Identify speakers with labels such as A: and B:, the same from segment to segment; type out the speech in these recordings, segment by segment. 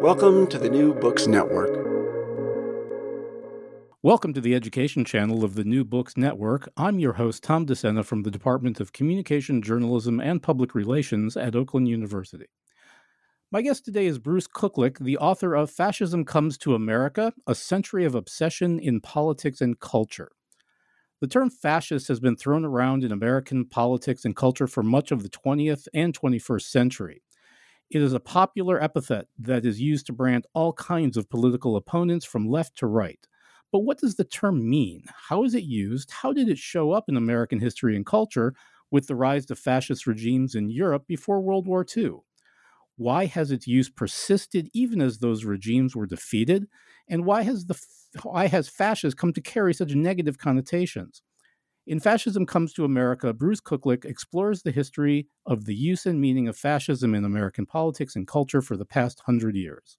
A: Welcome to the New Books Network.
B: Welcome to the education channel of the New Books Network. I'm your host, Tom DeSena from the Department of Communication, Journalism, and Public Relations at Oakland University. My guest today is Bruce Kuklick, the author of Fascism Comes to America A Century of Obsession in Politics and Culture. The term fascist has been thrown around in American politics and culture for much of the 20th and 21st century. It is a popular epithet that is used to brand all kinds of political opponents from left to right. But what does the term mean? How is it used? How did it show up in American history and culture with the rise of fascist regimes in Europe before World War II? Why has its use persisted even as those regimes were defeated? And why has the why has fascist come to carry such negative connotations? In Fascism Comes to America, Bruce Kuklick explores the history of the use and meaning of fascism in American politics and culture for the past hundred years.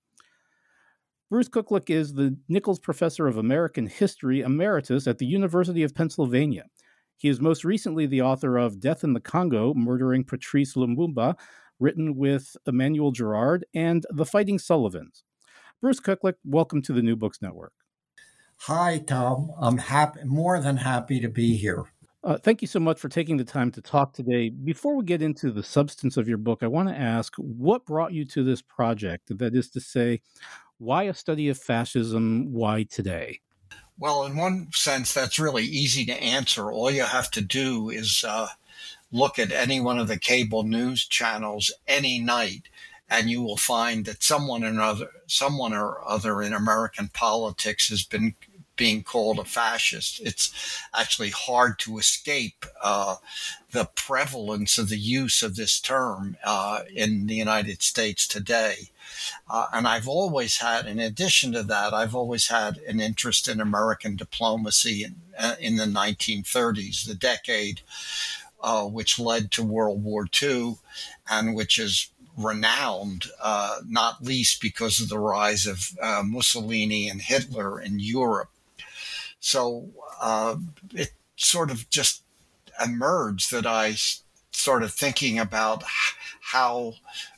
B: Bruce Kuklick is the Nichols Professor of American History Emeritus at the University of Pennsylvania. He is most recently the author of Death in the Congo Murdering Patrice Lumumba, written with Emmanuel Gerard, and The Fighting Sullivans. Bruce Kuklick, welcome to the New Books Network.
C: Hi, Tom. I'm happy, more than happy to be here.
B: Uh, thank you so much for taking the time to talk today. Before we get into the substance of your book, I want to ask what brought you to this project? That is to say, why a study of fascism? Why today?
C: Well, in one sense, that's really easy to answer. All you have to do is uh, look at any one of the cable news channels any night and you will find that someone or other, someone or other in American politics has been being called a fascist. It's actually hard to escape uh, the prevalence of the use of this term uh, in the United States today. Uh, and I've always had, in addition to that, I've always had an interest in American diplomacy in, uh, in the 1930s, the decade uh, which led to World War II and which is renowned, uh, not least because of the rise of uh, Mussolini and Hitler in Europe. So uh, it sort of just emerged that I started thinking about how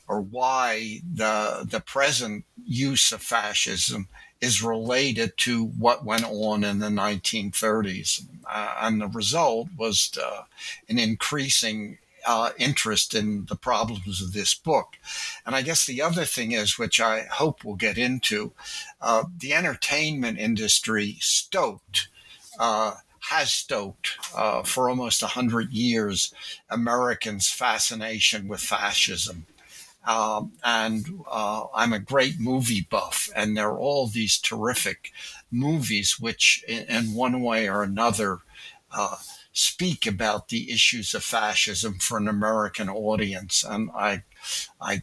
C: or why the the present use of fascism is related to what went on in the 1930s. Uh, and the result was uh, an increasing uh, interest in the problems of this book. And I guess the other thing is, which I hope we'll get into, uh, the entertainment industry stoked. Uh, has stoked uh, for almost 100 years Americans' fascination with fascism. Um, and uh, I'm a great movie buff, and there are all these terrific movies which, in, in one way or another, uh, speak about the issues of fascism for an American audience. And I, I,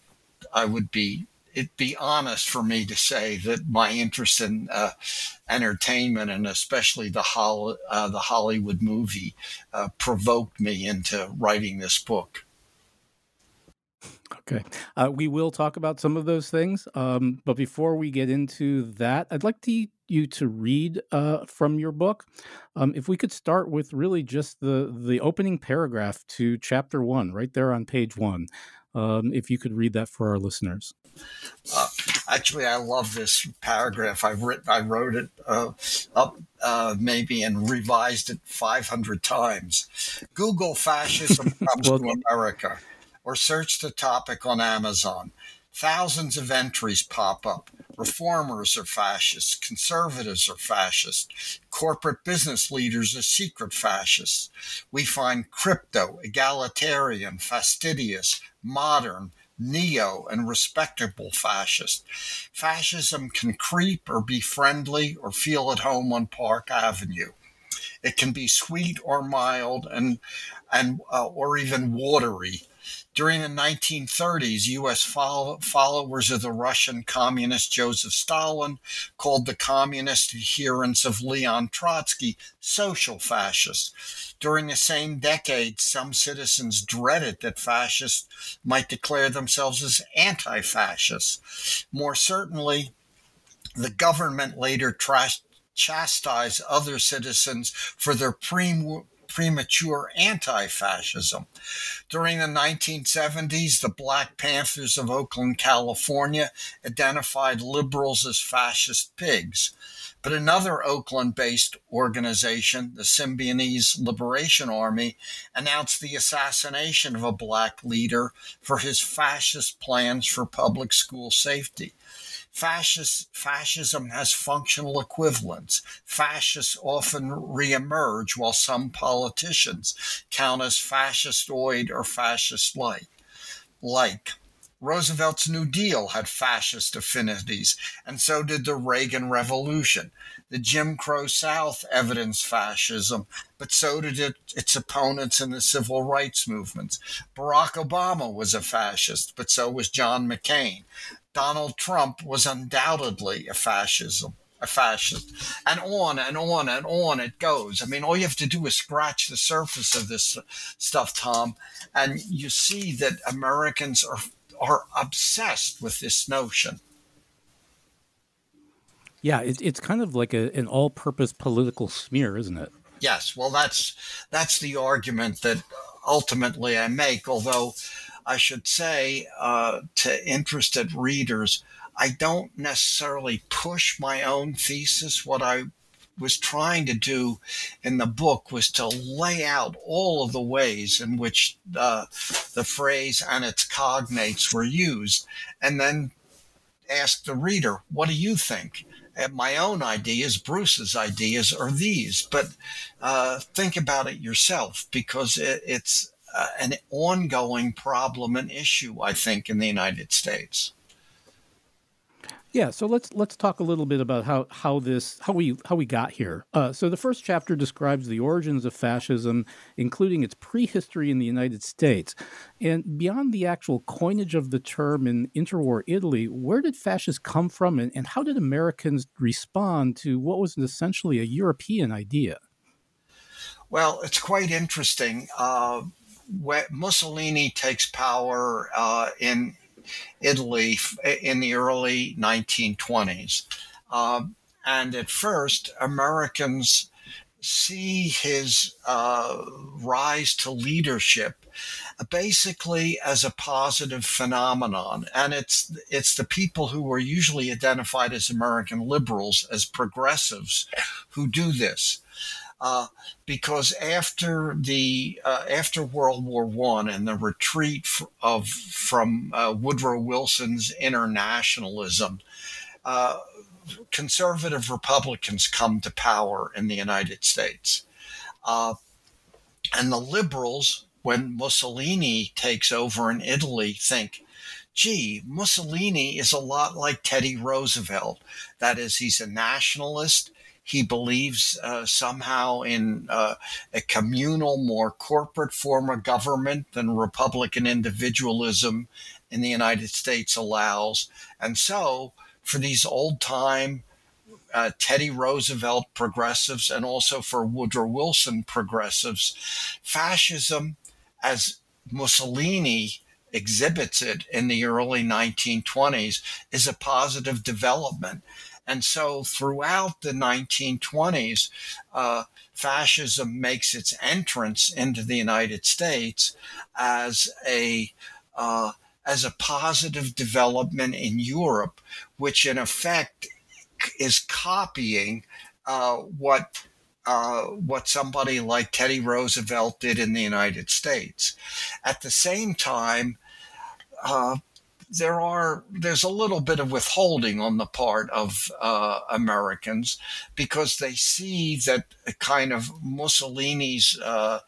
C: I would be it'd be honest for me to say that my interest in uh, entertainment and especially the Hol- uh, the Hollywood movie uh, provoked me into writing this book.
B: Okay. Uh, we will talk about some of those things. Um, but before we get into that, I'd like to, you to read uh, from your book. Um, if we could start with really just the, the opening paragraph to chapter one, right there on page one. Um, if you could read that for our listeners.
C: Uh, actually, I love this paragraph. I've written, I wrote it uh, up uh, maybe and revised it 500 times. Google fascism comes well, to America or search the topic on Amazon. Thousands of entries pop up. Reformers are fascists, conservatives are fascists, corporate business leaders are secret fascists. We find crypto, egalitarian, fastidious, modern, neo, and respectable fascist. Fascism can creep or be friendly or feel at home on Park Avenue. It can be sweet or mild and and uh, or even watery during the 1930s, U.S. follow- followers of the Russian communist Joseph Stalin called the communist adherents of Leon Trotsky social fascists. During the same decade, some citizens dreaded that fascists might declare themselves as anti fascists. More certainly, the government later trashed chastise other citizens for their pre- premature anti fascism. During the 1970s, the Black Panthers of Oakland, California identified liberals as fascist pigs. But another Oakland based organization, the Symbionese Liberation Army, announced the assassination of a black leader for his fascist plans for public school safety. Fascist, fascism has functional equivalents. Fascists often reemerge while some politicians count as fascistoid or fascist like. Like Roosevelt's New Deal had fascist affinities, and so did the Reagan Revolution. The Jim Crow South evidenced fascism, but so did it, its opponents in the civil rights movements. Barack Obama was a fascist, but so was John McCain. Donald Trump was undoubtedly a fascism, a fascist, and on and on and on it goes. I mean, all you have to do is scratch the surface of this stuff, Tom, and you see that Americans are are obsessed with this notion.
B: Yeah, it, it's kind of like a, an all-purpose political smear, isn't it?
C: Yes. Well, that's that's the argument that ultimately I make. Although I should say uh, to interested readers, I don't necessarily push my own thesis. What I was trying to do in the book was to lay out all of the ways in which uh, the phrase and its cognates were used, and then ask the reader, what do you think? And my own ideas, Bruce's ideas, are these. But uh, think about it yourself because it, it's uh, an ongoing problem and issue, I think, in the United States.
B: Yeah, so let's let's talk a little bit about how how this how we how we got here. Uh, so the first chapter describes the origins of fascism, including its prehistory in the United States, and beyond the actual coinage of the term in interwar Italy, where did fascists come from, and, and how did Americans respond to what was essentially a European idea?
C: Well, it's quite interesting. Uh, Mussolini takes power uh, in Italy in the early 1920s. Um, and at first, Americans see his uh, rise to leadership basically as a positive phenomenon and it's it's the people who were usually identified as American liberals as progressives who do this uh, because after the uh, after World War One and the retreat of from uh, Woodrow Wilson's internationalism, uh, conservative Republicans come to power in the United States, uh, and the liberals, when Mussolini takes over in Italy, think gee, Mussolini is a lot like Teddy Roosevelt. That is, he's a nationalist. He believes uh, somehow in uh, a communal, more corporate form of government than Republican individualism in the United States allows. And so, for these old time uh, Teddy Roosevelt progressives and also for Woodrow Wilson progressives, fascism, as Mussolini exhibits it in the early 1920s is a positive development. And so throughout the 1920s, uh, fascism makes its entrance into the United States as a uh, as a positive development in Europe, which in effect is copying uh, what uh, what somebody like Teddy Roosevelt did in the United States. At the same time, uh, there are there's a little bit of withholding on the part of uh, Americans because they see that kind of Mussolini's uh,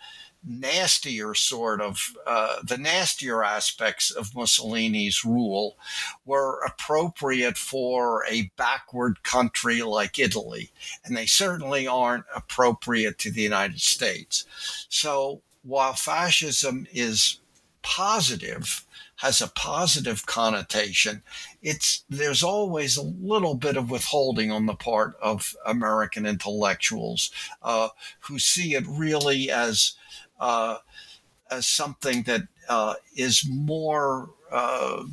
C: nastier sort of uh, the nastier aspects of Mussolini's rule were appropriate for a backward country like Italy, and they certainly aren't appropriate to the United States. So while fascism is positive has a positive connotation, it's there's always a little bit of withholding on the part of American intellectuals uh, who see it really as uh, as something that uh, is more uh,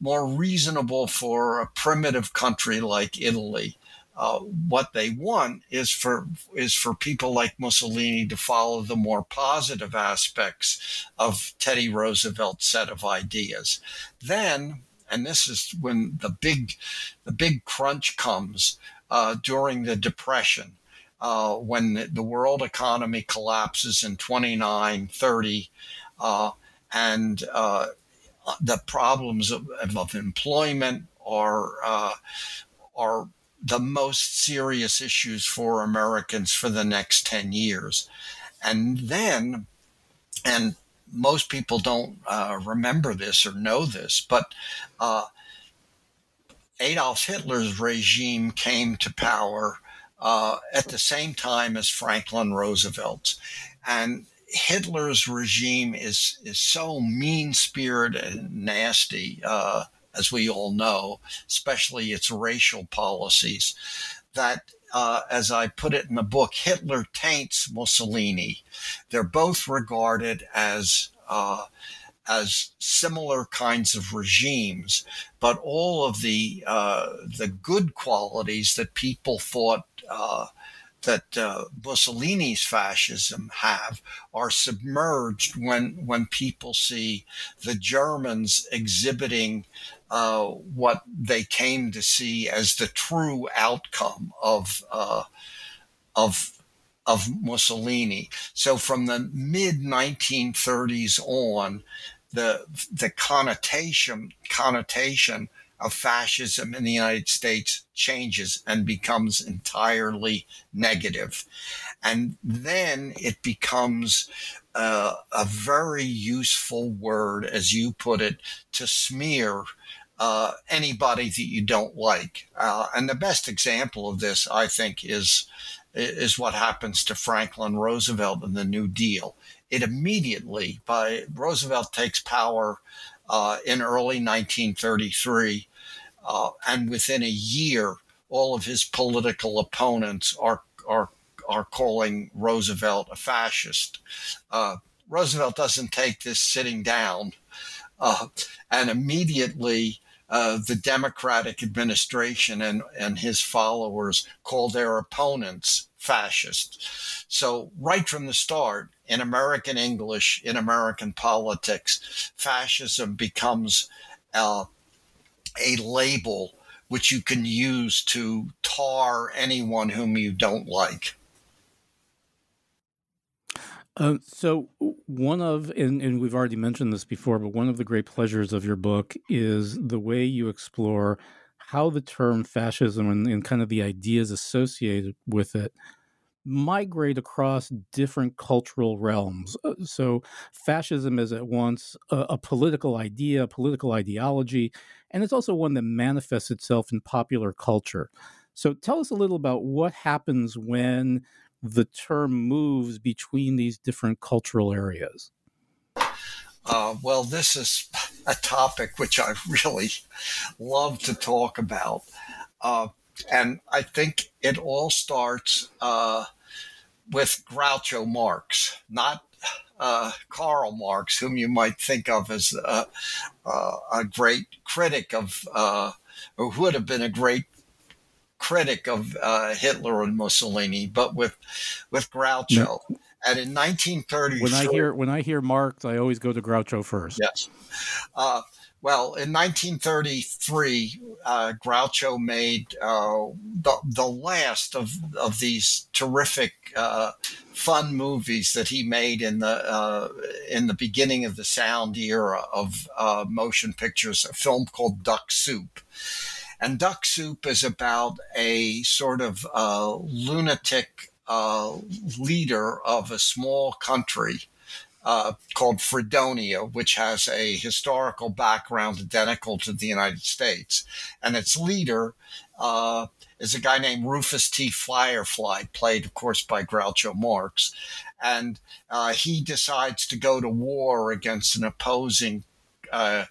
C: more reasonable for a primitive country like Italy. Uh, what they want is for is for people like Mussolini to follow the more positive aspects of Teddy Roosevelt's set of ideas. Then, and this is when the big the big crunch comes uh, during the Depression uh, when the world economy collapses in 29, 30, uh, and uh, the problems of, of employment are are the most serious issues for Americans for the next 10 years. And then, and most people don't uh, remember this or know this, but uh, Adolf Hitler's regime came to power uh, at the same time as Franklin Roosevelt's. And Hitler's regime is is so mean spirited and nasty, uh, as we all know, especially its racial policies, that uh, as I put it in the book, Hitler taints Mussolini. They're both regarded as uh, as similar kinds of regimes, but all of the uh, the good qualities that people thought uh, that uh, Mussolini's fascism have are submerged when when people see the Germans exhibiting uh, what they came to see as the true outcome of uh, of of Mussolini. So from the mid 1930s on, the the connotation connotation of fascism in the United States changes and becomes entirely negative. And then it becomes uh, a very useful word, as you put it, to smear uh, anybody that you don't like. Uh, and the best example of this, I think, is is what happens to Franklin Roosevelt in the New Deal. It immediately, by Roosevelt takes power uh, in early 1933, uh, and within a year, all of his political opponents are are are calling Roosevelt a fascist. Uh, Roosevelt doesn't take this sitting down, uh, and immediately uh, the Democratic administration and, and his followers call their opponents fascist. So, right from the start, in American English, in American politics, fascism becomes uh, a label which you can use to tar anyone whom you don't like.
B: Uh, so one of and, and we've already mentioned this before, but one of the great pleasures of your book is the way you explore how the term fascism and, and kind of the ideas associated with it migrate across different cultural realms. Uh, so, fascism is at once a, a, political idea, a political ideology, and it's also one that manifests itself in popular culture. So, tell us a little about what happens when the term moves between these different cultural areas.
C: Uh, well, this is a topic which I really love to talk about. Uh, and I think it all starts uh, with Groucho Marx, not uh, Karl Marx, whom you might think of as uh, uh, a great critic of, uh, or would have been a great critic of uh, Hitler and Mussolini, but with with Groucho. No. And in 1930,
B: when I hear when I hear Marx, I always go to Groucho first.
C: Yes. Uh, well, in 1933, uh, Groucho made uh, the, the last of, of these terrific, uh, fun movies that he made in the uh, in the beginning of the sound era of uh, motion pictures. A film called Duck Soup, and Duck Soup is about a sort of uh, lunatic leader of a small country uh, called Fredonia, which has a historical background identical to the United States. And its leader uh, is a guy named Rufus T. Firefly, played, of course, by Groucho Marx. And uh, he decides to go to war against an opposing uh,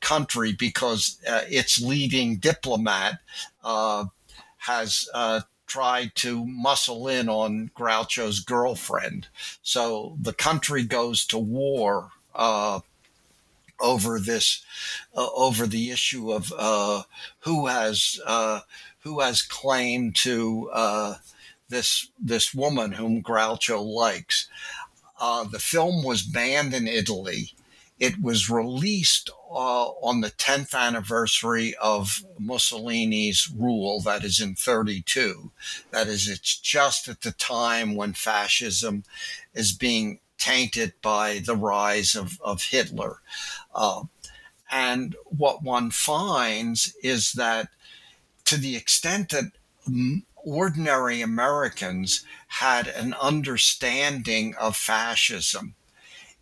C: country because uh, its leading diplomat uh, has tried to muscle in on Groucho's girlfriend. So the country goes to war uh, over this, uh, over the issue of uh, who has uh, who has claim to uh, this this woman whom Groucho likes. Uh, the film was banned in Italy. It was released uh, on the 10th anniversary of Mussolini's rule, that is in 32. That is, it's just at the time when fascism is being tainted by the rise of, of Hitler. Uh, and what one finds is that to the extent that ordinary Americans had an understanding of fascism,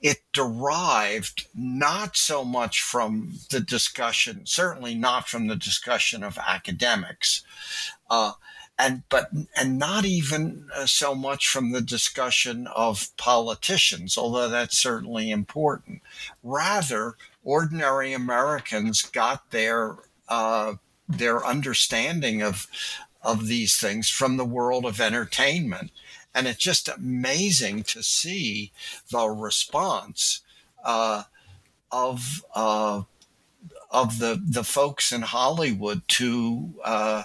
C: it derived not so much from the discussion, certainly not from the discussion of academics, uh, and but and not even uh, so much from the discussion of politicians, although that's certainly important. Rather, ordinary Americans got their uh, their understanding of of these things from the world of entertainment and it's just amazing to see the response uh, of uh, of the the folks in Hollywood to uh,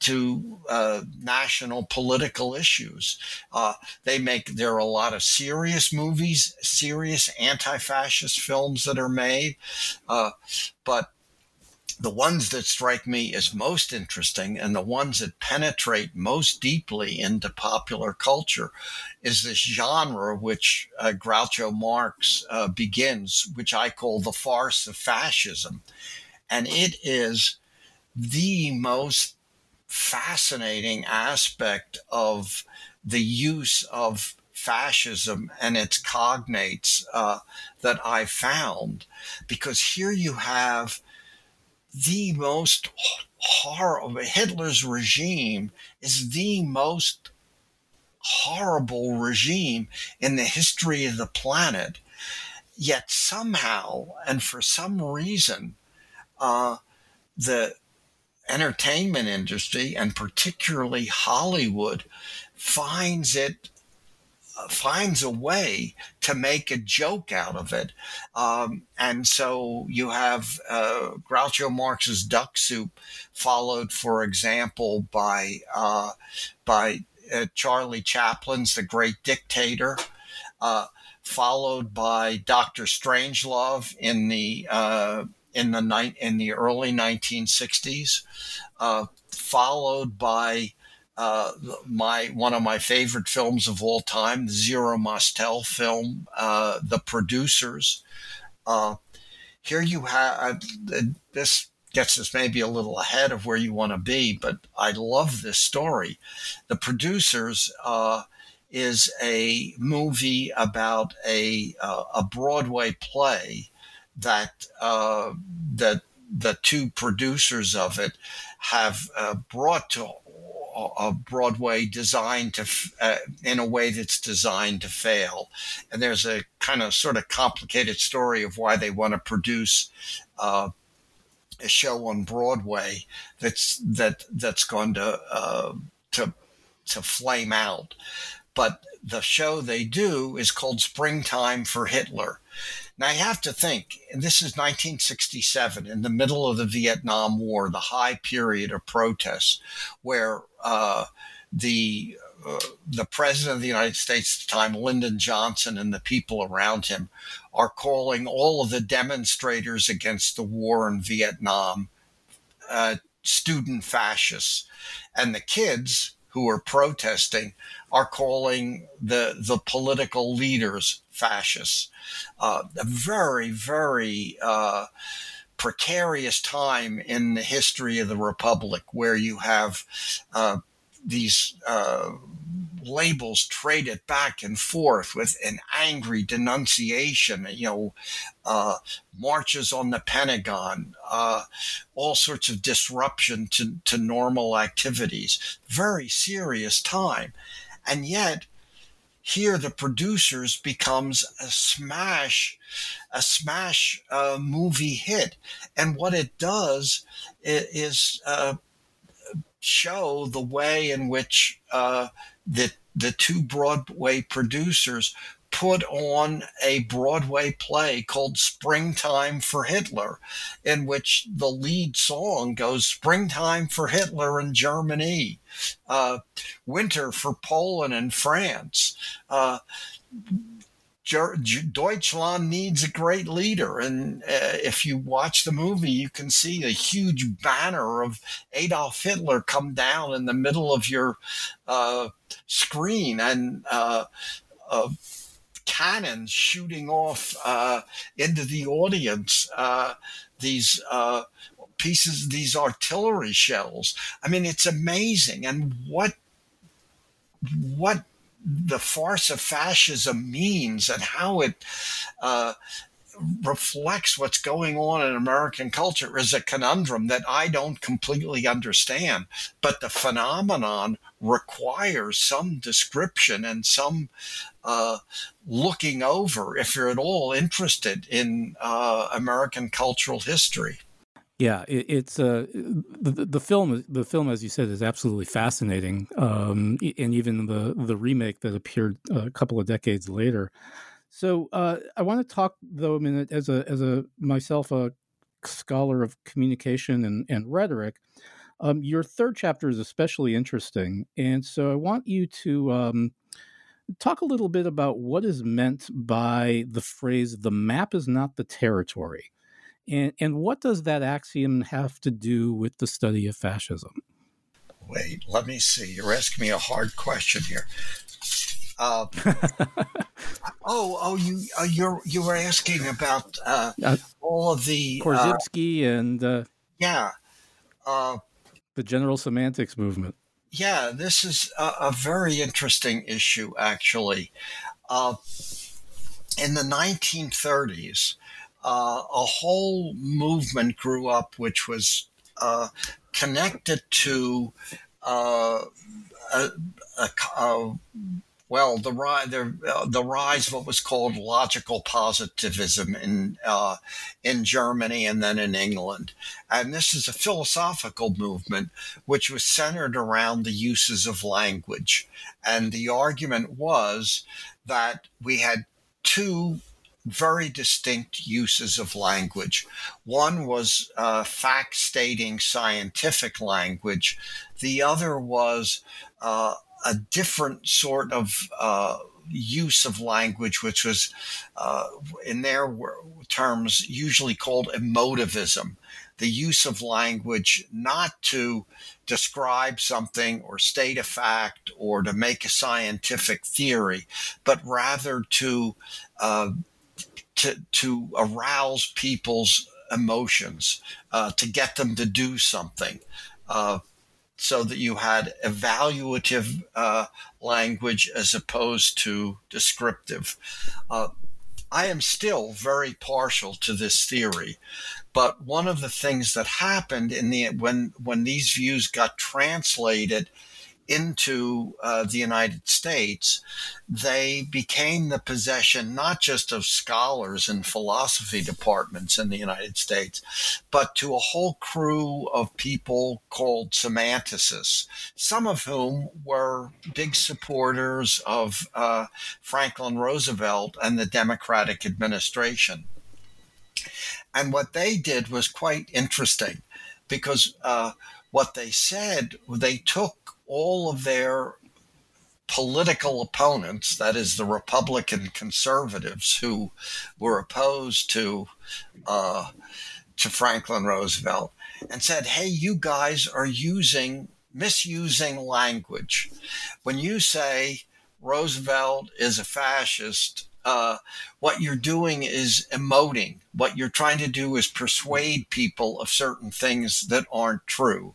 C: to uh, national political issues. Uh, they make there are a lot of serious movies, serious anti-fascist films that are made, uh, but the ones that strike me as most interesting and the ones that penetrate most deeply into popular culture is this genre which uh, Groucho Marx uh, begins, which I call the farce of fascism. And it is the most fascinating aspect of the use of fascism and its cognates uh, that I found, because here you have the most horrible, Hitler's regime is the most horrible regime in the history of the planet. Yet somehow, and for some reason, uh, the entertainment industry, and particularly Hollywood, finds it finds a way to make a joke out of it. Um, and so you have uh, Groucho Marx's Duck Soup, followed, for example, by uh, by uh, Charlie Chaplin's The Great Dictator. Uh, followed by Doctor Strangelove in the uh, in the in the early 1960s, uh, followed by uh, my one of my favorite films of all time, the Zero Mostel film, uh, The Producers. Uh, here you have uh, this gets us maybe a little ahead of where you want to be, but I love this story. The Producers uh, is a movie about a a Broadway play that that the two producers of it have brought to a Broadway designed to, uh, in a way that's designed to fail. And there's a kind of sort of complicated story of why they want to produce uh, a show on Broadway that's that that's going to uh, to to flame out. But the show they do is called Springtime for Hitler. Now I have to think, and this is 1967, in the middle of the Vietnam War, the high period of protests, where uh, the uh, the president of the United States at the time, Lyndon Johnson, and the people around him are calling all of the demonstrators against the war in Vietnam uh, student fascists. And the kids who are protesting are calling the, the political leaders fascists. Uh, a very, very uh, precarious time in the history of the Republic where you have uh, these uh, labels traded back and forth with an angry denunciation, you know, uh, marches on the Pentagon, uh, all sorts of disruption to, to normal activities. Very serious time. And yet, here the producers becomes a smash a smash uh, movie hit. And what it does is uh, show the way in which uh, the the two Broadway producers put on a Broadway play called Springtime for Hitler, in which the lead song goes Springtime for Hitler in Germany, uh, Winter for Poland and France. Uh, Deutschland needs a great leader. And uh, if you watch the movie, you can see a huge banner of Adolf Hitler come down in the middle of your uh, screen and uh, cannons shooting off uh, into the audience. Uh, these uh, pieces, these artillery shells. I mean, it's amazing. And what what the farce of fascism means and how it uh, reflects what's going on in American culture is a conundrum that I don't completely understand. But the phenomenon requires some description and some uh, looking over if you're at all interested in uh, American cultural history.
B: Yeah, it, it's uh, the, the film. The film, as you said, is absolutely fascinating, um, and even the the remake that appeared a couple of decades later. So uh, I want to talk though a minute as a as a myself a scholar of communication and, and rhetoric. Um, your third chapter is especially interesting, and so I want you to um, talk a little bit about what is meant by the phrase "the map is not the territory." And, and what does that axiom have to do with the study of fascism?
C: Wait, let me see. You're asking me a hard question here. Uh, oh, oh, you uh, you you were asking about uh, uh all of the
B: uh, Korzybski and uh,
C: yeah,
B: the general semantics movement.
C: Yeah, this is a, a very interesting issue, actually. in the 1930s, uh, a whole movement grew up which was uh, connected to uh, a, a, a, well, the rise, the, uh, the rise of what was called logical positivism in uh, in Germany and then in England, and this is a philosophical movement which was centered around the uses of language, and the argument was that we had two very distinct uses of language. One was uh, fact stating scientific language, the other was uh, a different sort of uh, use of language, which was, uh, in their terms, usually called emotivism. The use of language not to describe something or state a fact or to make a scientific theory, but rather to uh, to to arouse people's emotions, uh, to get them to do something, uh, so that you had evaluative uh, language as opposed to descriptive. Uh, I am still very partial to this theory, but one of the things that happened in the when when these views got translated into uh, the United States, they became the possession not just of scholars and philosophy departments in the United States, but to a whole crew of people called semanticists, some of whom were big supporters of uh, Franklin Roosevelt and the Democratic administration. And what they did was quite interesting because uh, what they said, they took all of their political opponents, that is, the Republican conservatives who were opposed to uh, to Franklin Roosevelt, and said, "Hey, you guys are using misusing language. When you say Roosevelt is a fascist, uh, what you're doing is emoting. What you're trying to do is persuade people of certain things that aren't true.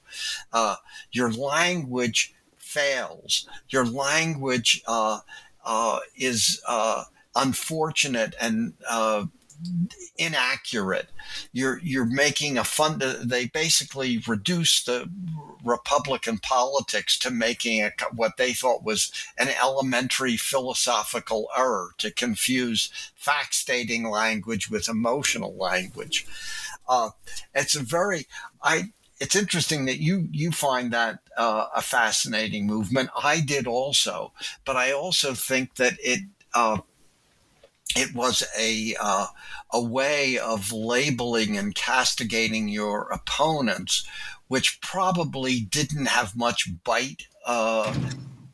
C: Uh, your language fails. Your language uh, uh is uh, unfortunate and uh, inaccurate. You're you're making a fund. They basically reduced the Republican politics to making a, what they thought was an elementary philosophical error to confuse fact stating language with emotional language. Uh, it's a very I. It's interesting that you you find that uh, a fascinating movement. I did also, but I also think that it. Uh, it was a uh, a way of labeling and castigating your opponents, which probably didn't have much bite uh,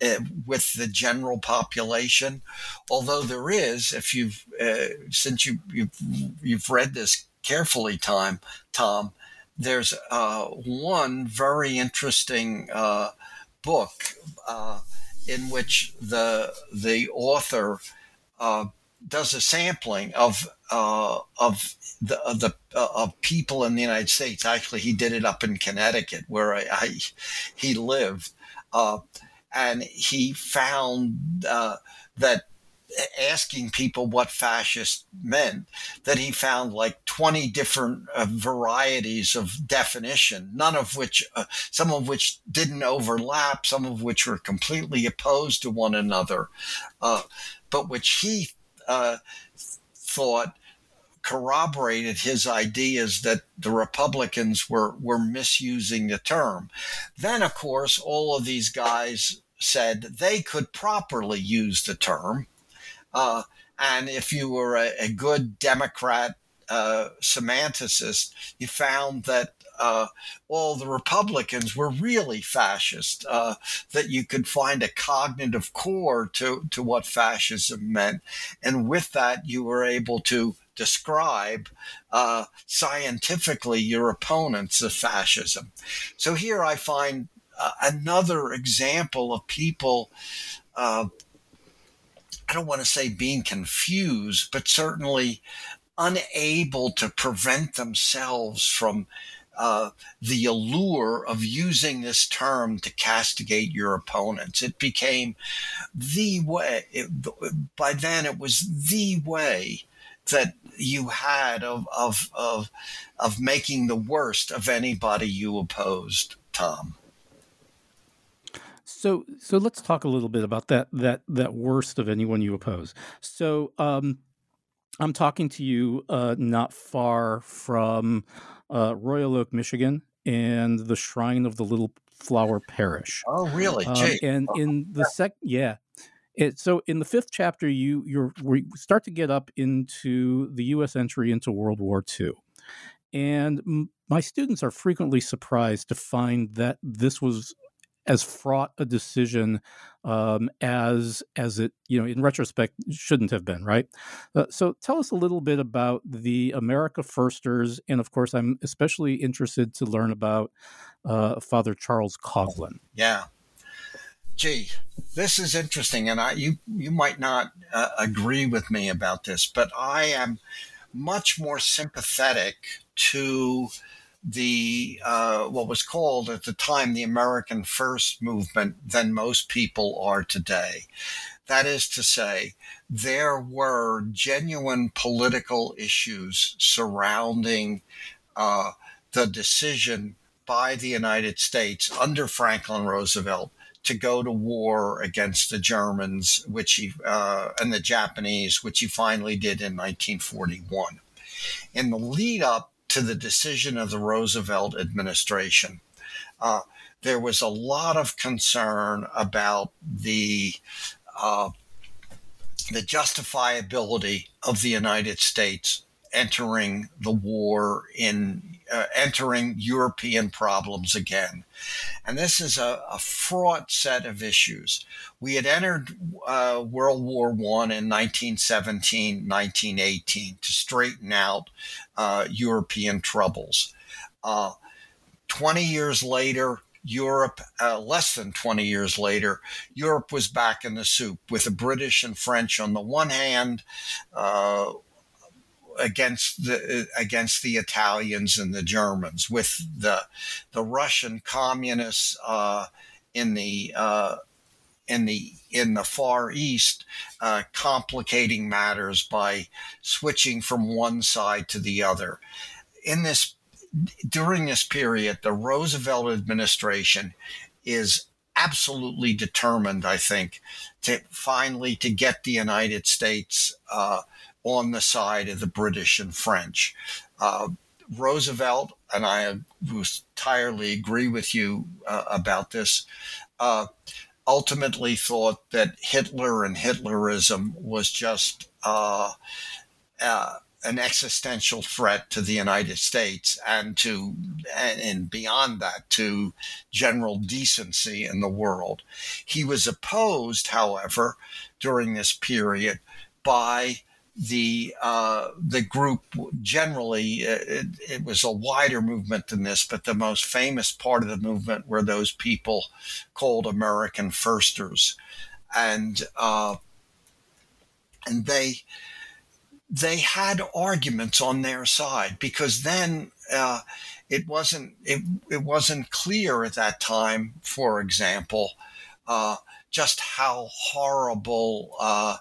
C: eh, with the general population. Although there is, if you've uh, since you you've, you've read this carefully, time Tom, there's uh, one very interesting uh, book uh, in which the the author does a sampling of uh, of the of the uh, of people in the United States. Actually, he did it up in Connecticut, where I, I he lived, uh, and he found uh, that asking people what fascist meant that he found like 20 different uh, varieties of definition none of which uh, some of which didn't overlap some of which were completely opposed to one another but which he uh, thought corroborated his ideas that the Republicans were were misusing the term. Then, of course, all of these guys said they could properly use the term, uh, and if you were a, a good Democrat uh, semanticist, you found that uh, all the Republicans were really fascist, uh, that you could find a cognitive core to, to what fascism meant. And with that, you were able to describe uh, scientifically your opponents of fascism. So here I find uh, another example of people. Uh, I don't want to say being confused, but certainly unable to prevent themselves from uh, the allure of using this term to castigate your opponents. It became the way, it, by then, it was the way that you had of, of, of, of making the worst of anybody you opposed, Tom.
B: So, so let's talk a little bit about that that that worst of anyone you oppose. So, um, I'm talking to you uh, not far from uh, Royal Oak, Michigan, and the Shrine of the Little Flower Parish.
C: Oh, really? Um,
B: and in the sec, yeah. It, so in the fifth chapter, you you start to get up into the U.S. entry into World War II, and m- my students are frequently surprised to find that this was as fraught a decision um, as as it you know in retrospect shouldn't have been right? Uh, so tell us a little bit about the america firsters and of course i'm especially interested to learn about uh, father charles coughlin
C: yeah. Gee this is interesting and i you you might not uh, agree with me about this but i am much more sympathetic to the uh, what was called at the time the American First movement than most people are today. That is to say, there were genuine political issues surrounding uh, the decision by the United States under Franklin Roosevelt to go to war against the Germans, which he uh, and the Japanese, which he finally did in 1941. In the lead up to the decision of the Roosevelt administration, uh, there was a lot of concern about the uh, the justifiability of the United States entering the war in uh, entering European problems again. And this is a, a fraught set of issues. We had entered uh, World War I in 1917, 1918 to straighten out uh, European troubles. Uh, 20 years later, Europe, uh, less than 20 years later, Europe was back in the soup with the British and French on the one hand, uh, against the against the Italians and the Germans, with the the Russian communists uh, in the uh, in the in the Far East, uh, complicating matters by switching from one side to the other. In this during this period, the Roosevelt administration is absolutely determined, I think, to finally to get the United States uh, on the side of the British and French. Uh, Roosevelt, and I entirely agree with you uh, about this, uh, ultimately thought that Hitler and Hitlerism was just uh, uh, an existential threat to the United States and to and beyond that to general decency in the world. He was opposed, however, during this period by the uh, the group generally it, it, was a wider movement than this, but the most famous part of the movement were those people called American Firsters, and uh, and they they had arguments on their side because then uh, it wasn't it, it wasn't clear at that time, for example, uh, just how horrible uh,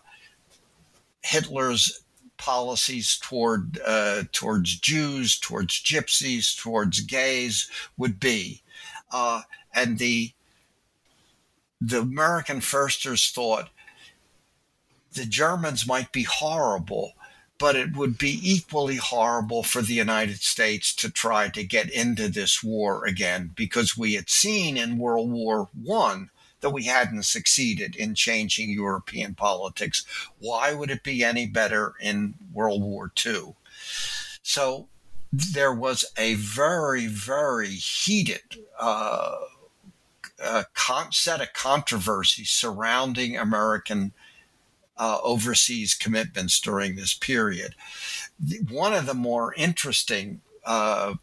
C: Hitler's policies toward uh, towards Jews, towards gypsies, towards gays would be, uh, and the the American firsters thought the Germans might be horrible, but it would be equally horrible for the United States to try to get into this war again because we had seen in World War One that we hadn't succeeded in changing European politics. Why would it be any better in World War II? So there was a very, very heated uh, uh, set of controversies surrounding American uh, overseas commitments during this period. One of the more interesting uh,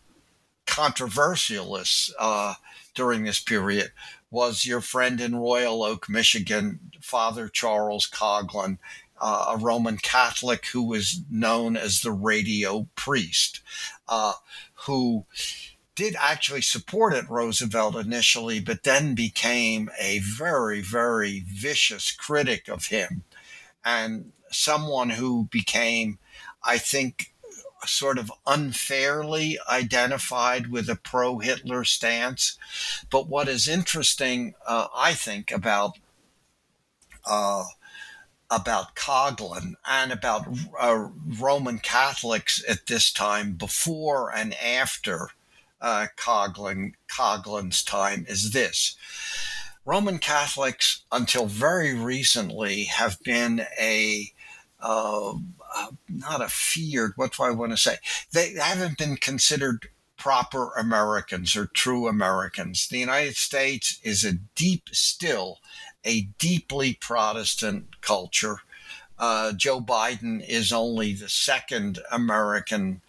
C: controversialists uh, during this period was your friend in Royal Oak, Michigan, Father Charles Coughlin, uh, a Roman Catholic who was known as the radio priest, uh, who did actually support it, Roosevelt initially, but then became a very, very vicious critic of him. And someone who became, I think, sort of unfairly identified with a pro Hitler stance. But what is interesting, uh, I think, about uh, about Coughlin and about uh, Roman Catholics at this time, before and after uh, Coughlin, time, is this. Roman Catholics, until very recently, have been a uh, uh, not a feared, what do I want to say? They haven't been considered proper Americans or true Americans. The United States is a deep, still a deeply Protestant culture. Uh, Joe Biden is only the second American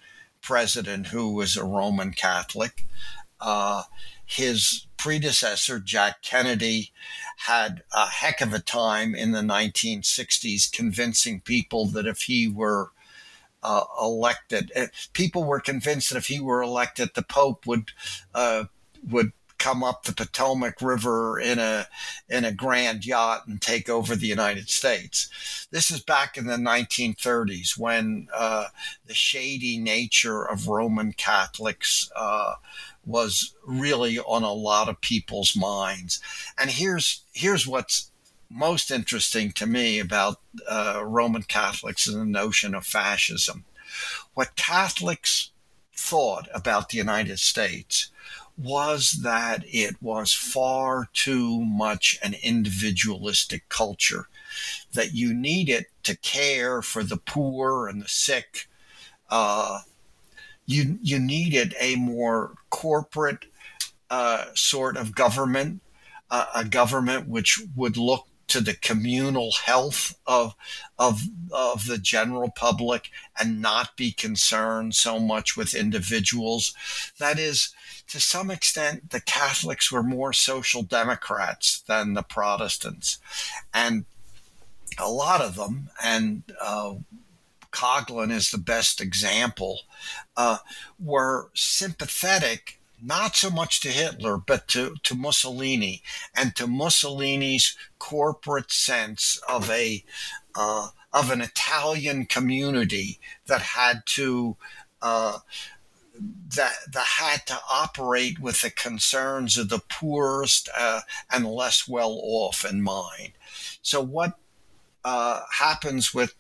C: president who was a Roman Catholic. Uh, his predecessor, Jack Kennedy, had a heck of a time in the 1960s convincing people that if he were uh, elected, uh, people were convinced that if he were elected, the Pope would uh, would come up the Potomac River in a in a grand yacht and take over the United States. This is back in the 1930s when uh, the shady nature of Roman Catholics uh, was really on a lot of people's minds. And here's here's what's most interesting to me about uh, Roman Catholics and the notion of fascism. What Catholics thought about the United States was that it was far too much an individualistic culture, that you needed to care for the poor and the sick. Uh, you, you needed a more corporate uh, sort of government, uh, a government which would look to the communal health of of of the general public and not be concerned so much with individuals. That is to some extent the catholics were more social democrats than the protestants. And a lot of them and uh, Coughlin is the best example, uh, were sympathetic not so much to Hitler, but to, to Mussolini and to Mussolini's corporate sense of a uh, of an Italian community that had to uh, that that had to operate with the concerns of the poorest uh, and less well off in mind. So what uh, happens with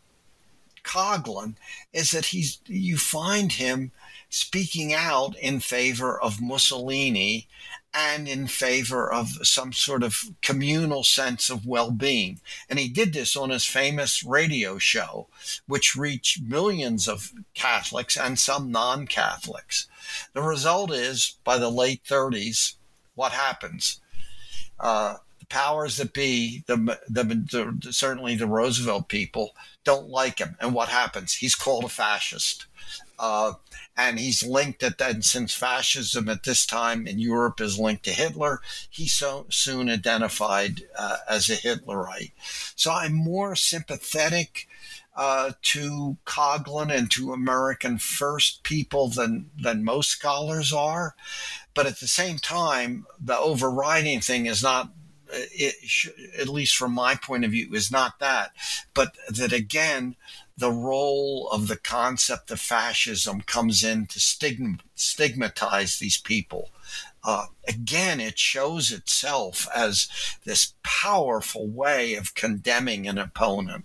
C: Coughlin is that he's you find him speaking out in favor of Mussolini and in favor of some sort of communal sense of well being. And he did this on his famous radio show, which reached millions of Catholics and some non Catholics. The result is, by the late 30s, what happens? Uh, the powers that be, the, the, the, certainly the Roosevelt people, don't like him. And what happens? He's called a fascist. Uh, and he's linked at that since fascism at this time in Europe is linked to Hitler. He so soon identified uh, as a Hitlerite. So I'm more sympathetic uh, to Coughlin and to American First people than than most scholars are, but at the same time, the overriding thing is not. It, at least from my point of view, is not that, but that again, the role of the concept of fascism comes in to stigma, stigmatize these people. Uh, again, it shows itself as this powerful way of condemning an opponent.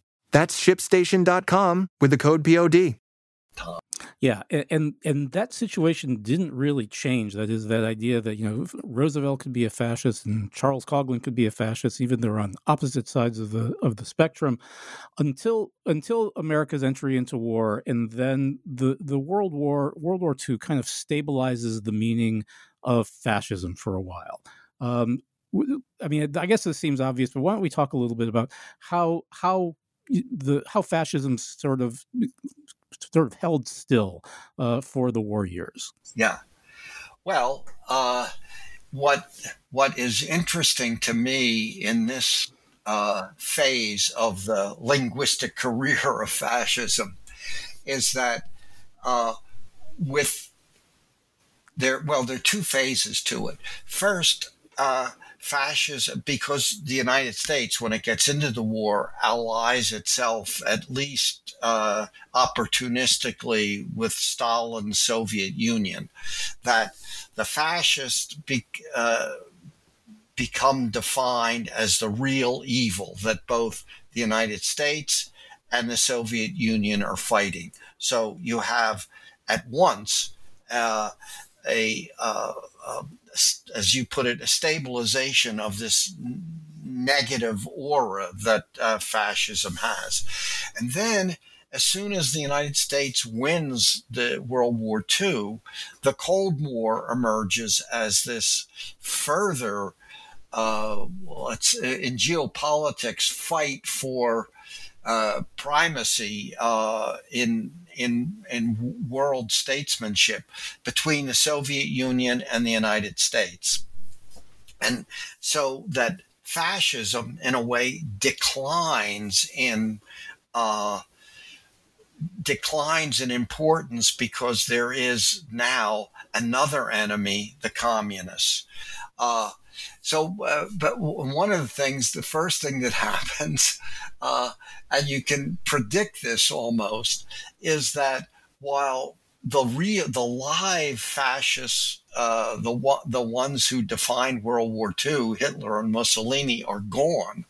D: That's shipstation.com with the code POD.
B: Yeah, and and that situation didn't really change. That is that idea that you know Roosevelt could be a fascist and Charles Coughlin could be a fascist, even though they're on opposite sides of the of the spectrum, until until America's entry into war, and then the the World War World War II kind of stabilizes the meaning of fascism for a while. Um, I mean, I guess this seems obvious, but why don't we talk a little bit about how how the how fascism sort of sort of held still uh, for the war years.
C: Yeah. Well, uh, what what is interesting to me in this uh, phase of the linguistic career of fascism is that uh, with there, well, there are two phases to it. First, uh, fascism, because the United States, when it gets into the war, allies itself at least uh, opportunistically with Stalin's Soviet Union, that the fascists be, uh, become defined as the real evil that both the United States and the Soviet Union are fighting. So you have at once uh, a, uh, uh, as you put it, a stabilization of this negative aura that uh, fascism has. And then, as soon as the United States wins the World War II, the Cold War emerges as this further, uh, let's in geopolitics, fight for uh, primacy uh, in in in world statesmanship between the Soviet Union and the United States, and so that fascism, in a way, declines in. Uh, declines in importance because there is now another enemy, the communists. Uh, so, uh, but one of the things, the first thing that happens, uh, and you can predict this almost, is that while the real, the live fascists, uh, the the ones who defined World War II, Hitler and Mussolini, are gone.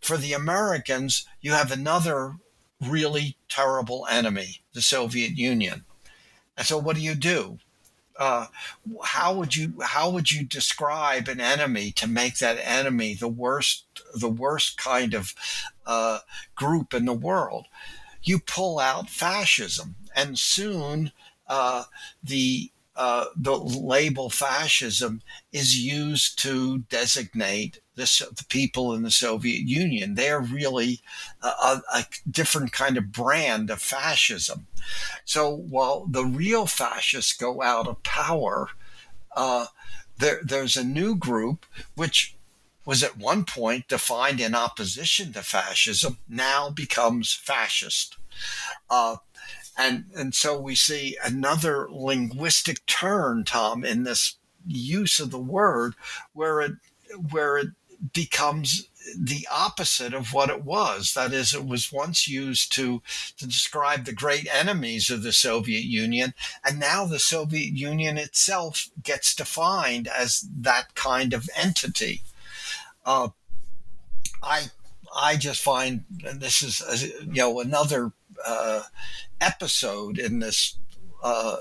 C: For the Americans, you have another really terrible enemy, the Soviet Union. And so, what do you do? Uh, how would you how would you describe an enemy to make that enemy the worst the worst kind of uh, group in the world? You pull out fascism, and soon uh, the uh, the label fascism is used to designate the, the people in the Soviet Union. They're really a, a, a different kind of brand of fascism. So while the real fascists go out of power, uh, there, there's a new group which was at one point defined in opposition to fascism, now becomes fascist. Uh, and, and so we see another linguistic turn, Tom, in this use of the word where it, where it becomes the opposite of what it was. That is, it was once used to, to describe the great enemies of the Soviet Union, and now the Soviet Union itself gets defined as that kind of entity. Uh, I I just find, this is uh, you know another uh, episode in this uh,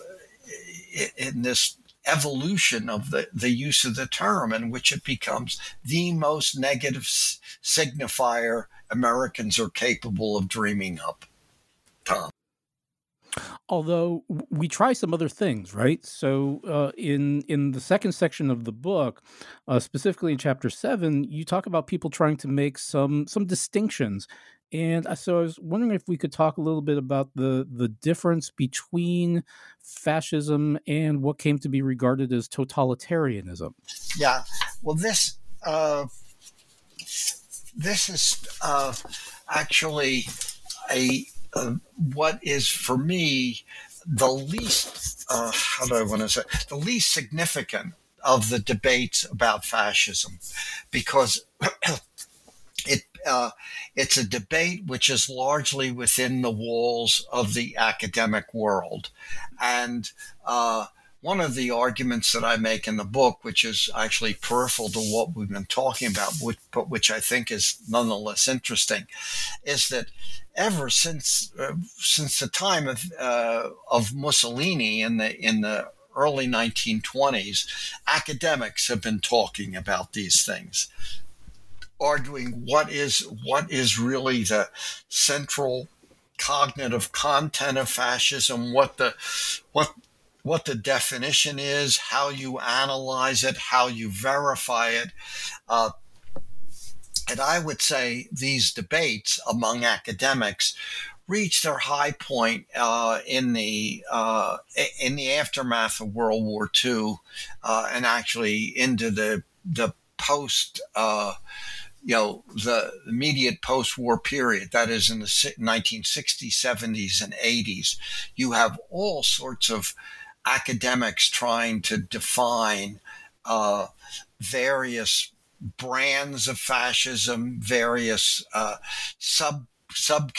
C: in this evolution of the, the use of the term in which it becomes the most negative signifier Americans are capable of dreaming up. Tom.
B: Although we try some other things, right? So uh, in in the second section of the book, uh, specifically in chapter seven, you talk about people trying to make some some distinctions and so I was wondering if we could talk a little bit about the the difference between fascism and what came to be regarded as totalitarianism.
C: Yeah, well, this uh, this is uh, actually a, a, what is for me the least uh, how do I want to say the least significant of the debates about fascism because it uh, it's a debate which is largely within the walls of the academic world, and uh, one of the arguments that I make in the book, which is actually peripheral to what we've been talking about, which, but which I think is nonetheless interesting, is that ever since uh, since the time of uh, of Mussolini in the in the early 1920s, academics have been talking about these things arguing what is what is really the central cognitive content of fascism, what the what what the definition is, how you analyze it, how you verify it. Uh, and I would say these debates among academics reached their high point uh, in the uh, in the aftermath of World War II, uh, and actually into the the post uh, you know, the immediate post war period, that is in the 1960s, 70s, and 80s, you have all sorts of academics trying to define uh, various brands of fascism, various uh, sub sub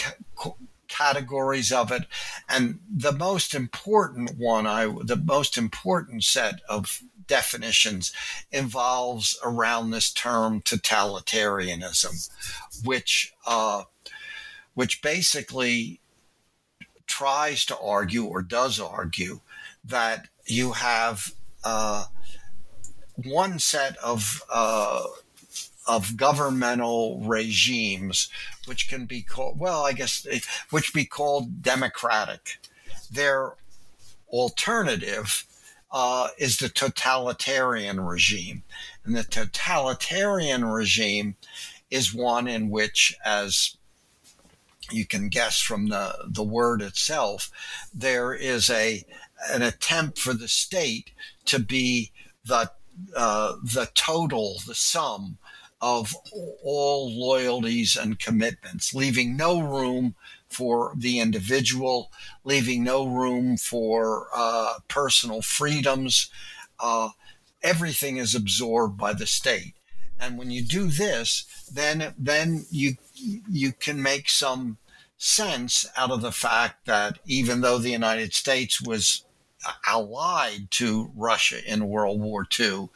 C: categories of it, and the most important one, I the most important set of definitions involves around this term totalitarianism, which uh, which basically tries to argue or does argue that you have uh, one set of uh, of governmental regimes, which can be called well, I guess which be called democratic. Their alternative uh, is the totalitarian regime, and the totalitarian regime is one in which, as you can guess from the, the word itself, there is a an attempt for the state to be the uh, the total, the sum of all loyalties and commitments, leaving no room for the individual, leaving no room for uh, personal freedoms. Uh, everything is absorbed by the state, and when you do this, then then you you can make some sense out of the fact that even though the United States was allied to Russia in World War II.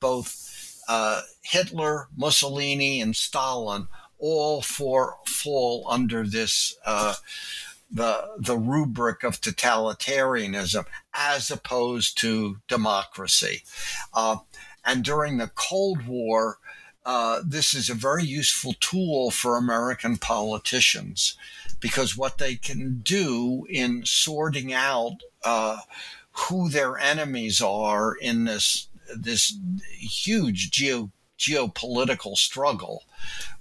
C: Both uh, Hitler, Mussolini, and Stalin all four fall under this uh, the the rubric of totalitarianism as opposed to democracy. Uh, and during the Cold War, uh, this is a very useful tool for American politicians because what they can do in sorting out uh, who their enemies are in this this huge geo geopolitical struggle,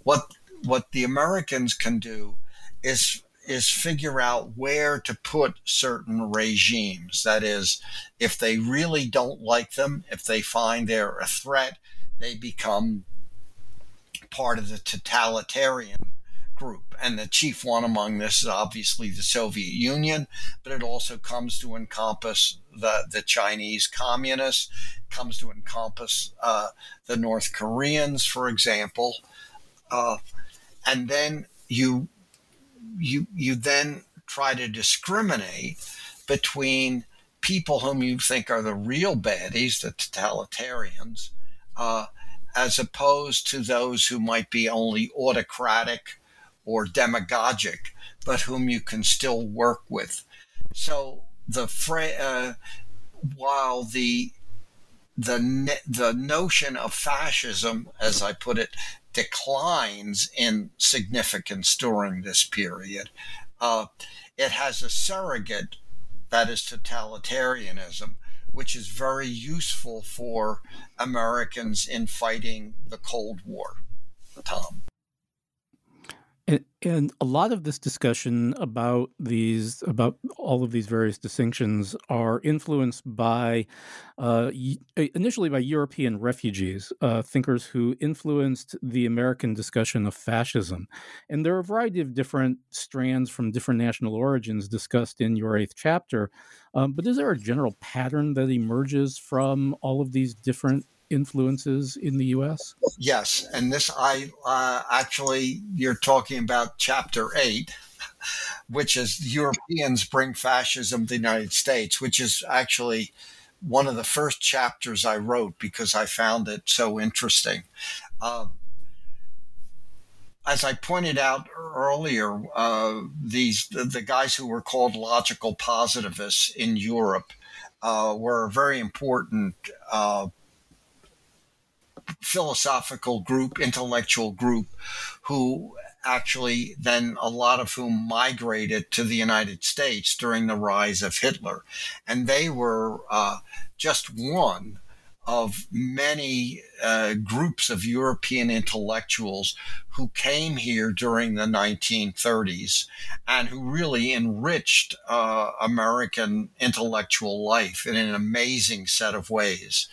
C: what what the Americans can do is is figure out where to put certain regimes. That is, if they really don't like them, if they find they're a threat, they become part of the totalitarian group. And the chief one among this is obviously the Soviet Union, but it also comes to encompass the, the Chinese communists, comes to encompass uh, the North Koreans, for example. Uh, and then you you you then try to discriminate between people whom you think are the real baddies, the totalitarians, uh, as opposed to those who might be only autocratic or demagogic, but whom you can still work with. So the fra- uh, while the the the notion of fascism, as I put it, declines in significance during this period. Uh, it has a surrogate that is totalitarianism, which is very useful for Americans in fighting the Cold War. Tom.
B: And, and, a lot of this discussion about these, about all of these various distinctions, are influenced by, uh, initially by European refugees, uh, thinkers who influenced the American discussion of fascism. And there are a variety of different strands from different national origins discussed in your eighth chapter. Um, but is there a general pattern that emerges from all of these different influences in the U.S.?
C: Yes, and this I uh, actually you're talking about chapter eight, which is Europeans bring fascism to the United States, which is actually one of the first chapters I wrote because I found it so interesting. Uh, as I pointed out earlier, uh, these the, the, guys who were called logical positivists in Europe uh, were a very important uh, philosophical group, intellectual group, who actually then a lot of whom migrated to the United States during the rise of Hitler. And they were uh, just one of many uh, groups of European intellectuals who came here during the 1930s and who really enriched uh, American intellectual life in an amazing set of ways.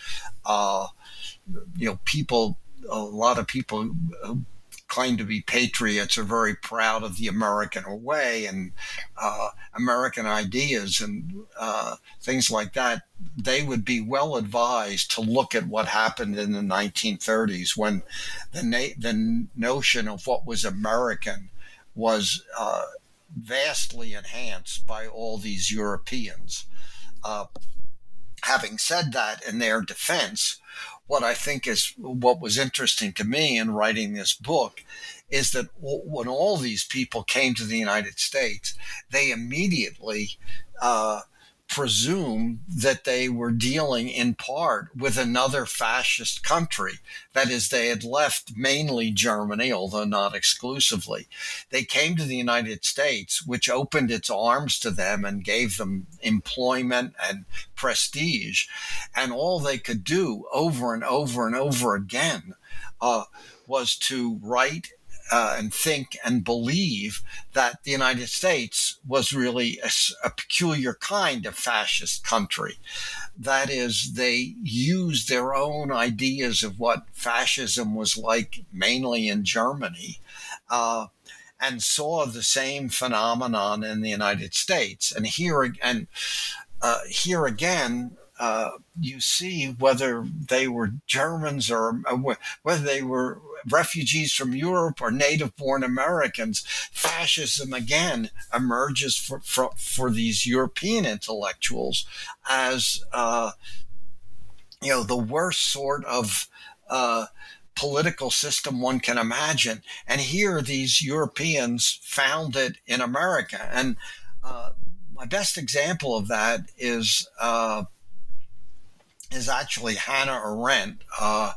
C: You know, people a lot of people who claim to be patriots are very proud of the American way and uh, American ideas and uh, things like that, they would be well advised to look at what happened in the 1930s when the, na- the notion of what was American was uh, vastly enhanced by all these Europeans. Uh, having said that, in their defense, what I think is what was interesting to me in writing this book is that when all these people came to the United States, they immediately uh, presume that they were dealing in part with another fascist country. That is, they had left mainly Germany, although not exclusively. They came to the United States, which opened its arms to them and gave them employment and prestige. And all they could do over and over and over again uh, was to write uh, and think and believe that the United States was really a, a, peculiar kind of fascist country. That is, they used their own ideas of what fascism was like, mainly in Germany. Uh, and saw the same phenomenon in the United States. And here, and uh, here again, uh, you see whether they were Germans or uh, whether they were refugees from Europe or native born Americans, fascism again emerges for, for, for these European intellectuals as, uh, you know, the worst sort of uh, political system one can imagine. And here these Europeans found it in America. And uh, my best example of that is uh, is actually Hannah Arendt, uh,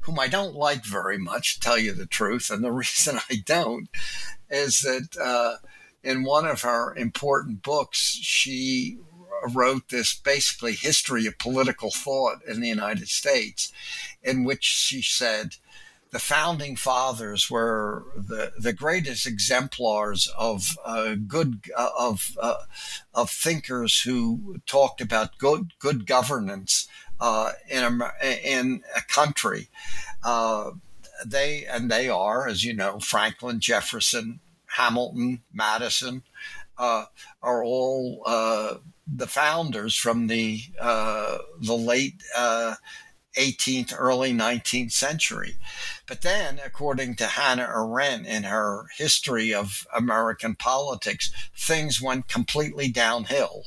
C: whom I don't like very much, to tell you the truth. And the reason I don't is that uh, in one of her important books, she wrote this basically history of political thought in the United States, in which she said the founding fathers were the, the greatest exemplars of uh, good uh, of uh, of thinkers who talked about good good governance uh, in a in a country. Uh, they and they are, as you know, Franklin, Jefferson, Hamilton, Madison, uh, are all uh, the founders from the uh, the late 18th, uh, early 19th century. But then, according to Hannah Arendt in her history of American politics, things went completely downhill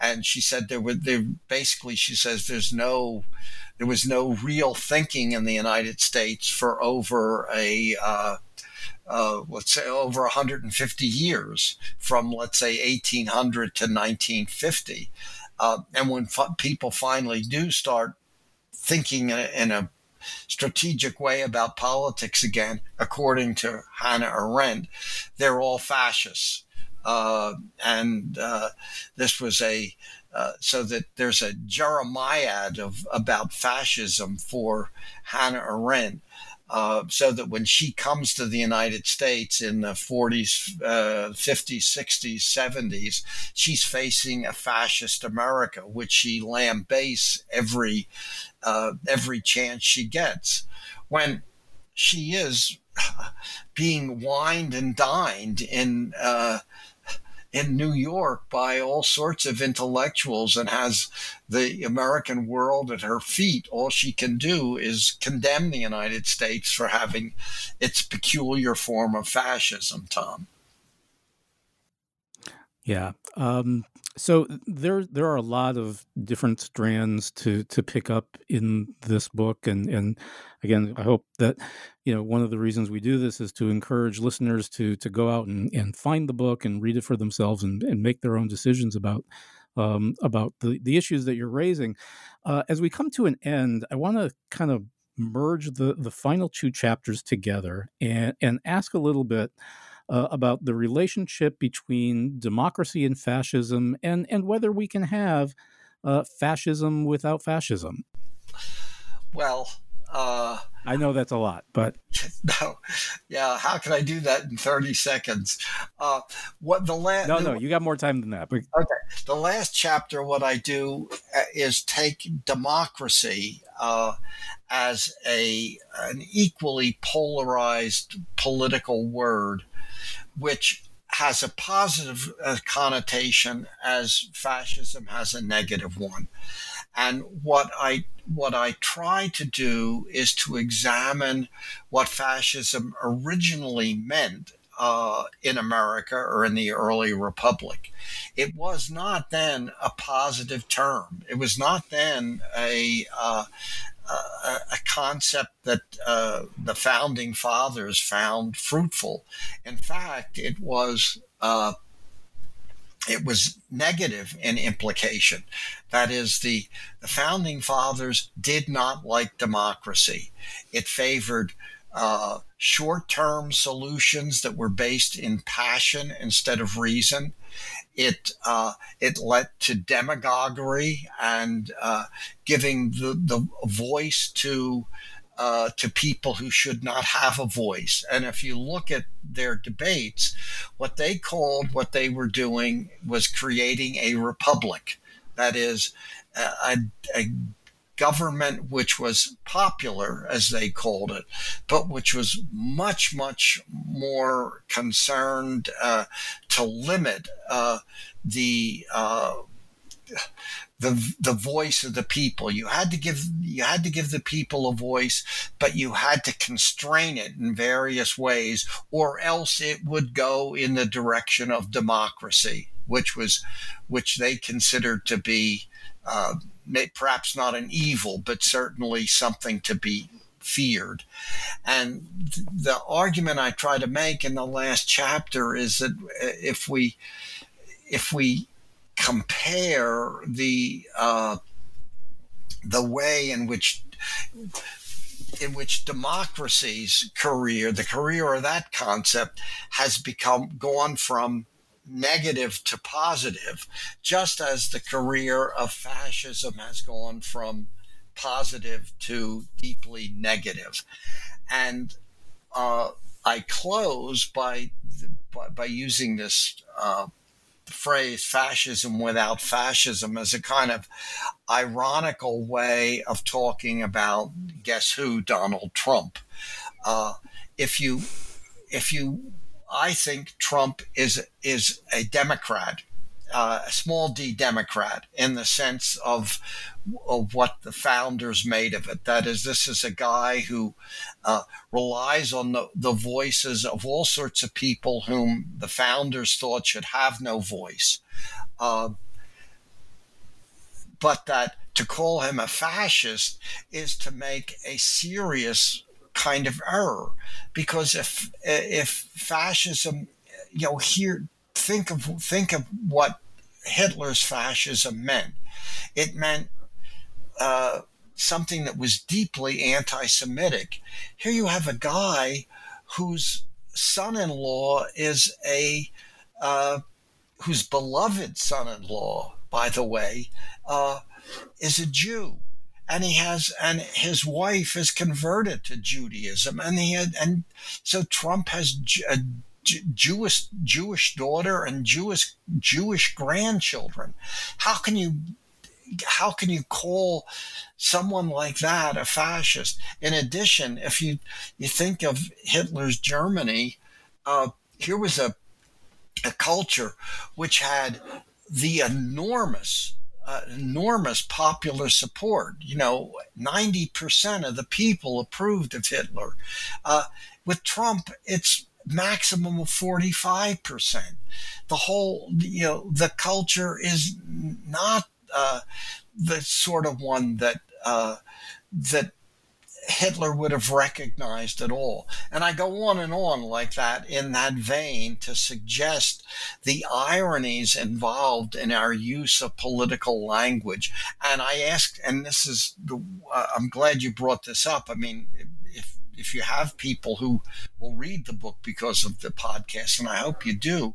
C: and she said there were there basically she says there's no there was no real thinking in the United States for over a uh, uh, let's say over 150 years from let's say 1800 to 1950 uh, and when people finally do start thinking in a, in a strategic way about politics again, according to Hannah Arendt, they're all fascists. Uh, and uh, this was a uh, so that there's a Jeremiad of about fascism for Hannah Arendt. Uh, so that when she comes to the United States in the 40s, 50s, 60s, 70s, she's facing a fascist America, which she lambastes every uh, every chance she gets. When she is being wined and dined in uh, in New York by all sorts of intellectuals and has the American world at her feet. All she can do is condemn the United States for having its peculiar form of fascism, Tom.
B: Yeah. Um, so there there are a lot of different strands to to pick up in this book, and and again, I hope that you know one of the reasons we do this is to encourage listeners to to go out and, and find the book and read it for themselves and, and make their own decisions about um, about the the issues that you're raising. Uh, as we come to an end, I want to kind of merge the the final two chapters together and and ask a little bit uh, about the relationship between democracy and fascism and, and whether we can have uh, fascism without fascism.
C: Well,
B: Uh, I know that's a lot, but
C: no, yeah. How can I do that in thirty seconds? Uh, what the last?
B: No, no, you got more time than that. But
C: okay, the last chapter. What I do uh, is take democracy uh, as a an equally polarized political word, which has a positive uh, connotation as fascism has a negative one. And what I what I try to do is to examine what fascism originally meant uh, in America or in the early republic. It was not then a positive term. It was not then a uh, a, a, concept that uh, the founding fathers found fruitful. In fact, it was uh, it was negative in implication. That is, the, the founding fathers did not like democracy. It favored uh, short term solutions that were based in passion instead of reason. It, uh, it led to demagoguery and uh, giving the, the voice to uh, to people who should not have a voice. And if you look at their debates, what they called what they were doing was creating a republic. That is, a, a government which was popular, as they called it, but which was much, much more concerned uh, to limit uh, the uh, the the voice of the people. You had to give you had to give the people a voice, but you had to constrain it in various ways, or else it would go in the direction of democracy, which was which they considered to be uh, perhaps not an evil, but certainly something to be feared. And the argument I try to make in the last chapter is that if we if we compare the uh, the way in which in which democracy's career, the career of that concept, has become gone from negative to positive, just as the career of fascism has gone from positive to deeply negative. And uh, I close by, by, by using this uh, phrase fascism without fascism as a kind of ironical way of talking about guess who Donald Trump. Uh, if you if you I think Trump is is a Democrat, uh, a small d Democrat in the sense of of what the founders made of it. That is, this is a guy who uh, relies on the, the voices of all sorts of people whom the founders thought should have no voice. Uh, but that to call him a fascist is to make a serious kind of error because if if fascism you know here think of think of what Hitler's fascism meant. It meant uh, something that was deeply anti-Semitic. Here you have a guy whose son-in-law is a uh, whose beloved son-in-law, by the way, uh, is a Jew, and he has and his wife is converted to Judaism, and he had, and so Trump has a Jewish Jewish daughter and Jewish Jewish grandchildren. How can you how can you call someone like that a fascist? In addition, if you you think of Hitler's Germany, uh, here was a a culture which had the enormous uh, enormous popular support. You know, 90% of the people approved of Hitler. Uh, with Trump, it's maximum of 45%. The whole, you know, the culture is not uh, the sort of one that uh, that Hitler would have recognized at all. And I go on and on like that in that vein to suggest the ironies involved in our use of political language. And I ask, and this is the, uh, I'm glad you brought this up. I mean, if, you have people who will read the book because of the podcast, and I hope you do,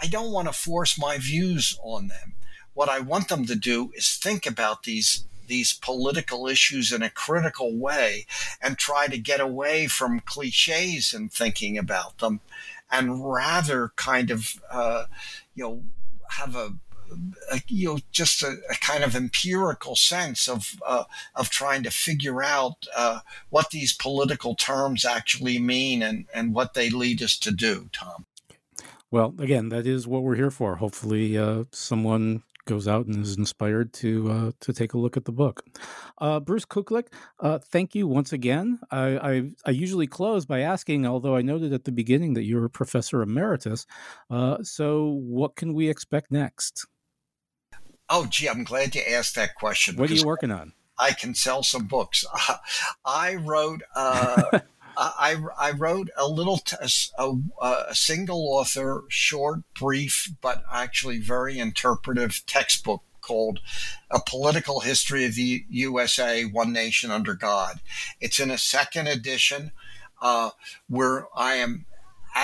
C: I don't want to force my views on them. What I want them to do is think about these these political issues in a critical way and try to get away from cliches in thinking about them and rather kind of, uh, you know, have a, a, you know just a, a, kind of empirical sense of uh, of trying to figure out uh, what these political terms actually mean and and what they lead us to do. Tom.
B: Well, again, that is what we're here for. Hopefully, uh, someone goes out and is inspired to uh, to take a look at the book. Uh, Bruce Kuklick, uh, thank you once again. I, I, I usually close by asking, although I noted at the beginning that you're a professor emeritus. Uh, so, what can we expect next?
C: Oh, gee, I'm glad you asked that question.
B: What are you working on?
C: I can sell some books. I wrote uh, I, I wrote a little, t- a, a, single author, short, brief, but actually very interpretive textbook called A Political History of the USA, One Nation Under God. It's in a second edition uh, where I am,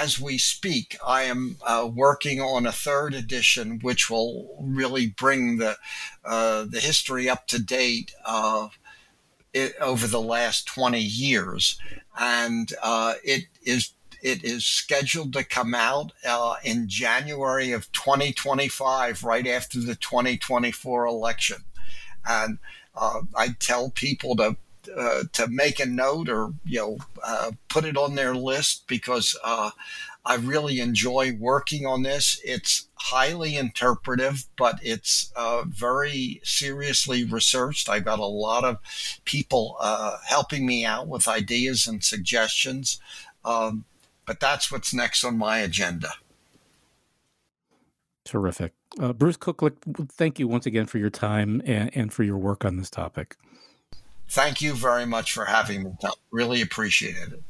C: as we speak, I am uh, working on a third edition, which will really bring the, uh, the history up to date. Uh, it, over the last 20 years and uh, it is it is scheduled to come out uh, in January of 2025, right after the 2024 election. And uh, I tell people to uh, to make a note or you know uh, put it on their list because uh, I really enjoy working on this. It's highly interpretive, but it's uh, very seriously researched. I've got a lot of people uh, helping me out with ideas and suggestions. Um, but that's what's next on my agenda.
B: Terrific. Bruce Kuklick, thank you once again for your time and, and for your work on this topic.
C: Thank you very much for having me. Really appreciate it.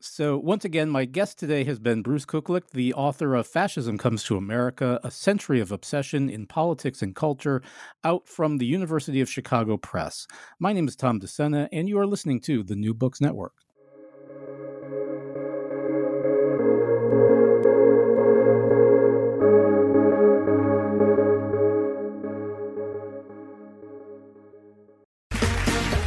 B: So, once again, my guest today has been Bruce Kuklick, the author of Fascism Comes to America A Century of Obsession in Politics and Culture, out from the University of Chicago Press. My name is Tom DeSena, and you are listening to the New Books Network.